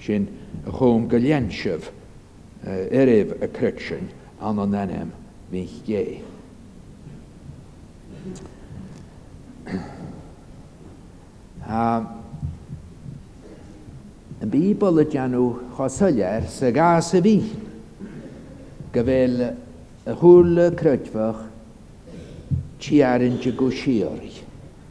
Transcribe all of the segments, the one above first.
sin chugam go lean sibh ariamh a cruit sin ann in ainm Mhic Dhé. Tá an Beeble ag déanamh chomh soiléir sa gha is a bhí go bhfuil a shúile cruitmhach teoranta go síoraí.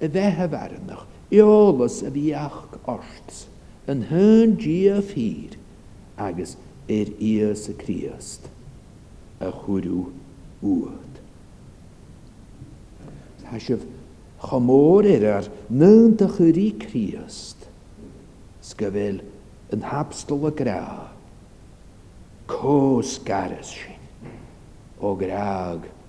a bheith a bhearnadh, eolas a bheadh ort an thaon Dia fíor agus ar Íosa Críost a chuireadh uait. Tá sibh chomh mór ar ár ndánta chuirí Críost 's go bhfuil an Thapstal a grá comh scaras sin ó grág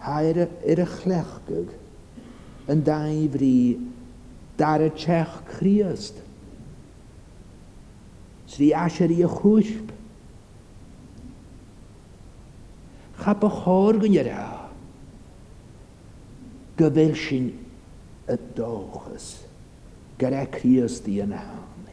Ar a chleachtadh in daghaidh Bhrí dara teacht Chríost, trí aiséirí a chúisp, cha ba chóir go ndéarfá go bhfuil sinn i dóchas go raibh Críost ina Thighearna.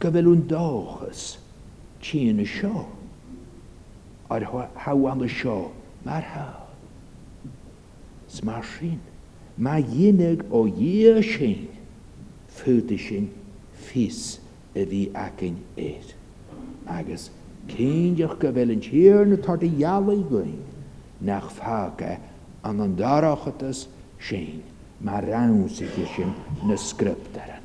go bhfuil an dóchas cinn seo ar theagmhais seo mar tha, s' mar sin má dheineadh ó Dhia sinn fút is sin fios a bhí againn air agus cindeach go bhfuil an Tiarna tar do dhealaigh dhuinn nach fáca an an dorachadas sinn mar rannsaigh sin na scriopturann.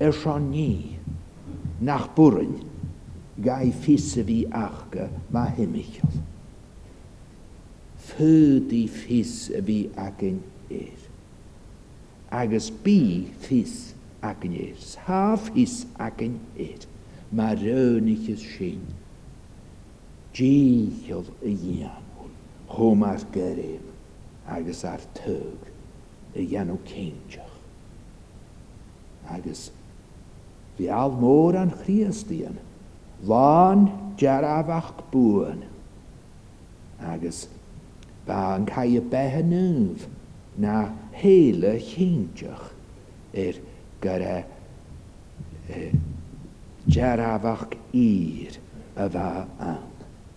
ar Seán Ní, nach burainn gai fios a bhí aca ma thimcheall. Fuadaí fios a bhí againn air. Agus bí fios againn air 's thá fios againn air maireánaighis sinn dícheall a dhéanamh chomh mar d'eirigh agus ar tugadh a dhéanamh céimdeach. Agus mheall mórán Chríostaí an lán dearfach buan agus ba an Caille Beithe Naomh ná héile chéimdeach ar Gaire Dearfach Ír a bheadh ann.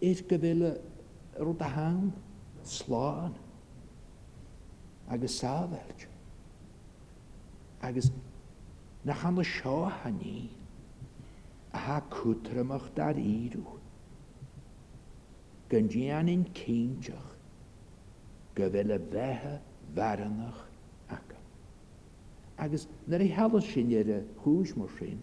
Is go bhfuil rud a theann slán agus sábhailt agus nach ann do seo a ní athá cútramach dáiríribh. Go ndéanfainn cinnteach go bhfuil a bheatha bhearnach aca. Agus nuair a sheallas sinn ar chúis mar sin,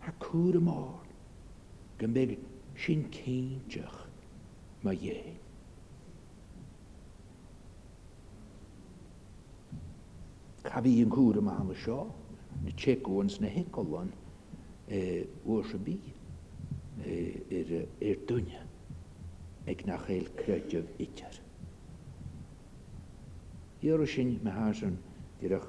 Tá cúram ann go mbeidh sin cinteach má dhéin. Cá bhí an cúram a tháinig seo na check ones na thickle an uair seo bí ar ar duine ag nach eil creideamh itear. Iarraidh sin na has an direach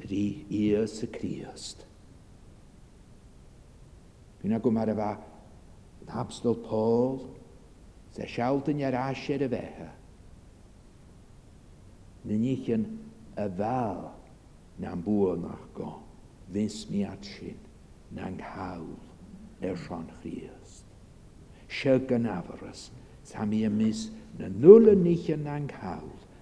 Rí Íosa Críost. B'in acu mar a bheadh an t-Abstol Pól sa sealtainn ar ais ar a bheatha. Na nighean a bheadh nam bua nach go bhfios mí fhad sin na ngabhal ar shon Chríost. Seo gan amhras, sam i a mbios na n-uile nighean na ngabhal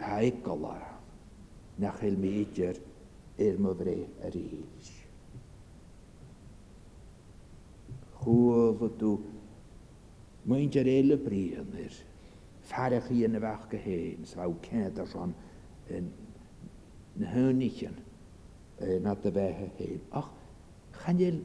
Aiféala nach fheil mé idir ar mo bhreith arís. Chuala tú muintir eile Brian ar farraigí ina bheadh go héin sa bheadh cead ar son na hEoin Uí Chionn, not a bheith a héin ach chan fheil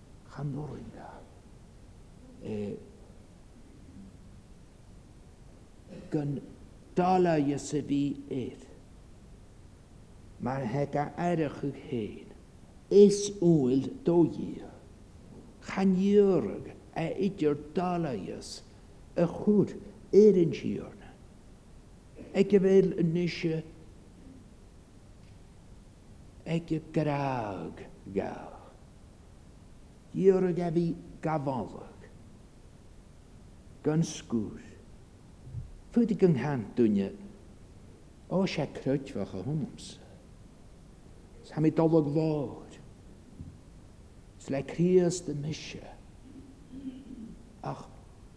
Chan orainn a gan dul a fhios a bhí air, mar theip air a chuid féin. Is eol do Dhia, chan iarraidh a idir dul a fhios a chur ar an Tiarna, ag a bhfuil anois a. ag grág gearr iarraidh a bhí gabhálach gan scúir fud gan cheann duine ó sé creidmheach a thumsa tá mé dul a glóir 's le Críost mise ach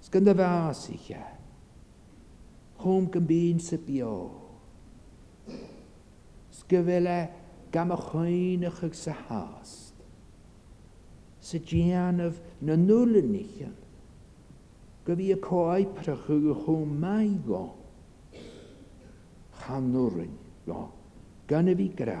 'S gan do mheas i gceart chum go mbímse beo, 'S go bhfile gan mo chaoineadh 's a thost, 'S a déanamh na n-úillinne chun go bhfia cóipeartha chucu chomh maith dhó, Chan orainn dhó gan a bhí grá.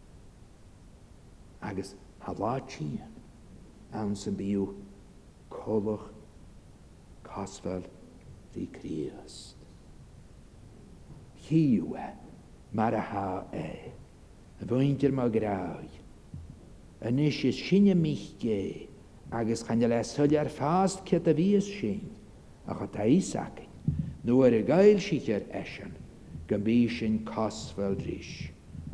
agus a dhá chinn ann san bíodh codhladh cosmhail bhí Críost. Chíodha mar athá é, a mhuintir mo ghrádh, anois is sinne mich Dé agus chan le soiléar fásgthe do bhíos sinn, ach atá fhios againn nuair a ghoillsightear eisean go mbí sin cosmhail ris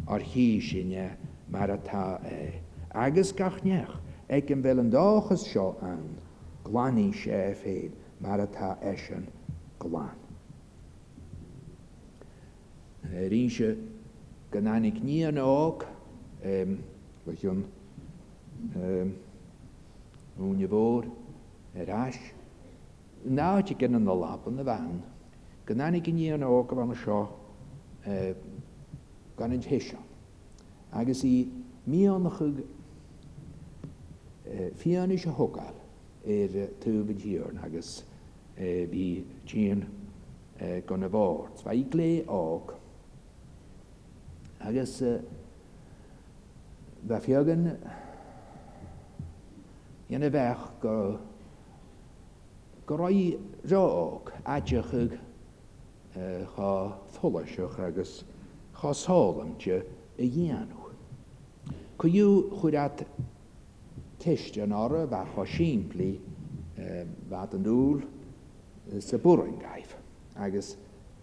or thí sinne mar atá é agus gach neach ag an bhfuil an dóchas seo ann glanfaidh sé é féin mar atá eisean glan. Ar fhoinse go n-annic Nian Óg fa chionn Úine Mhór. Ar ais in áit a gcinn ina Lapan a bhean, go ndtanig iníon óg abhaile anseo gan an te seo, agus í mianchaig fianaise a thogáil ar taobh an Tiarna agus bhí tinn gan a bhord. Bhí glé óg agus. Bheagán ina bheadh go ró-óg, a dtiocfadh chomh folaiseach agus chomh soghonta a dhéanamh. Cuireadh chuireat ceisteanna orthu bheadh chomh simplí bheadh an dúil sa Burren Ghaiff agus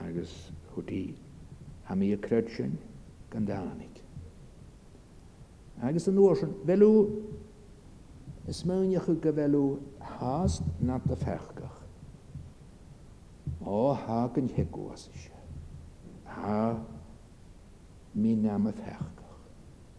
agus go dtí a mbí a creid sin go ndeánaigh. Agus an uair sin, bheith lú is mé an fhiacha go bheith lú thást ná do feacadh. Ó, thá go n-thig uas ise. Thá, mí neam a feacadh.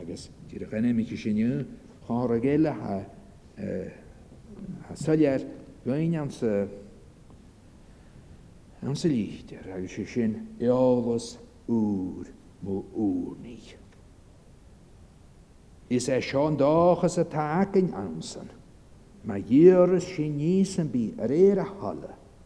Agus díreach an imirt sin a sháraigh é le haghaidh soiléir bheinn ansa ansa liath air agus sé sin eolas úr mo urnaí. Is é seo an dóchas atá againn ann san, má iarras sé níosa bith ar aer a thola,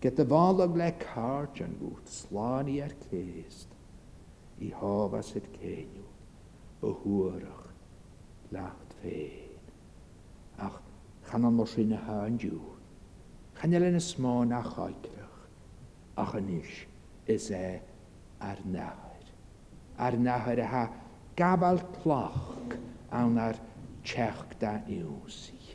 Get the ball of le cairt an bhúit slán í ar céast í thómhas id céineadh ba shuarach leat féin. Ach chan fhana sin a tháin diúl chan fhuil ina smól nach oighreach ach anois is é ár n-athair, ár n-athair a tha gabháil cloch ann ár tteacht a ionsaí.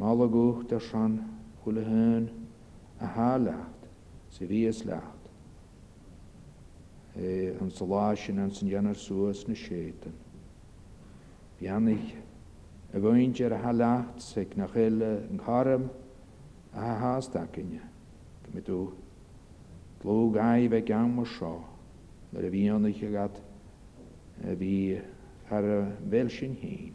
Moladh ucht ar son Houlihan a tháil leat 's a bhíos leat é an sa lá sin an san dhéanfad suas na séidean. Beannaigh a mhuintir a tháil leat 's ag na h-uile Ghairm a h-ást againne go mbeidh tú dlúth gaibh ag am mar seo nuair a bhíonnaidh agat a bhí thar an bhéil sin fhéin.